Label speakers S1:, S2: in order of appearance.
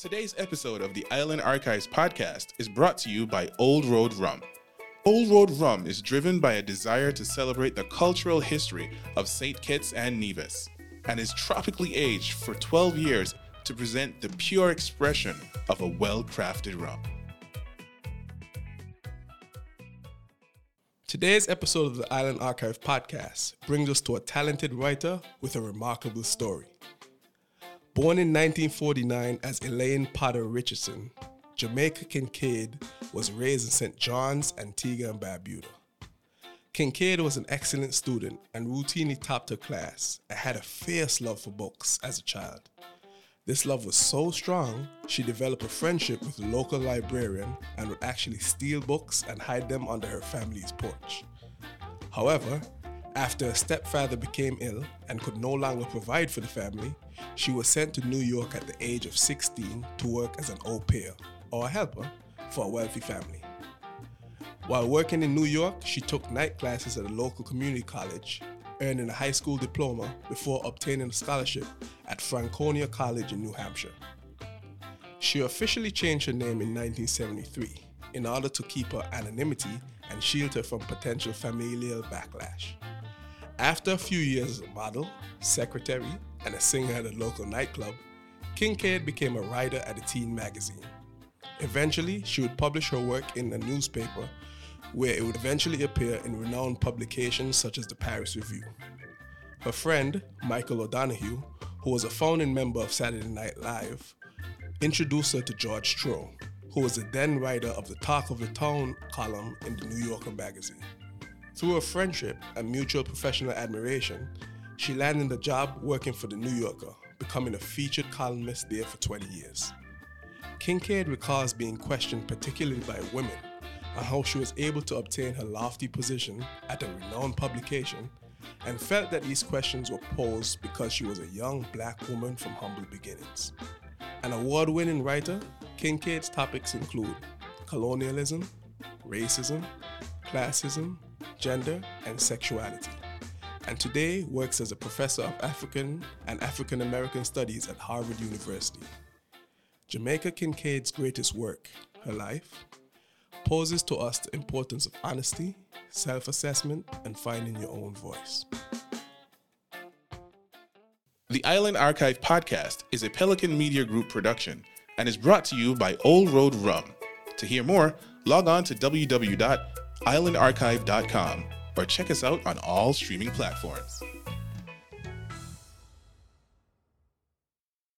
S1: Today's episode of the Island Archives podcast is brought to you by Old Road Rum. Old Road Rum is driven by a desire to celebrate the cultural history of St. Kitts and Nevis and is tropically aged for 12 years to present the pure expression of a well crafted rum.
S2: Today's episode of the Island Archive podcast brings us to a talented writer with a remarkable story. Born in 1949 as Elaine Potter Richardson, Jamaica Kincaid was raised in St. John's, Antigua and Barbuda. Kincaid was an excellent student and routinely topped her class and had a fierce love for books as a child. This love was so strong, she developed a friendship with a local librarian and would actually steal books and hide them under her family's porch. However, after her stepfather became ill and could no longer provide for the family, she was sent to New York at the age of 16 to work as an au pair, or helper, for a wealthy family. While working in New York, she took night classes at a local community college, earning a high school diploma before obtaining a scholarship at Franconia College in New Hampshire. She officially changed her name in 1973 in order to keep her anonymity and shield her from potential familial backlash. After a few years as a model, secretary, and a singer at a local nightclub, Kincaid became a writer at a teen magazine. Eventually, she would publish her work in a newspaper where it would eventually appear in renowned publications such as the Paris Review. Her friend, Michael O'Donoghue, who was a founding member of Saturday Night Live, introduced her to George Trow, who was the then writer of the Talk of the Town column in the New Yorker magazine. Through a friendship and mutual professional admiration, she landed a job working for the New Yorker, becoming a featured columnist there for 20 years. Kincaid recalls being questioned particularly by women on how she was able to obtain her lofty position at a renowned publication and felt that these questions were posed because she was a young black woman from humble beginnings. An award winning writer, Kincaid's topics include colonialism, racism, classism, gender, and sexuality. And today works as a professor of African and African American Studies at Harvard University. Jamaica Kincaid's greatest work, her life, poses to us the importance of honesty, self assessment, and finding your own voice.
S1: The Island Archive podcast is a Pelican Media Group production and is brought to you by Old Road Rum. To hear more, log on to www.islandarchive.com or check us out on all streaming platforms.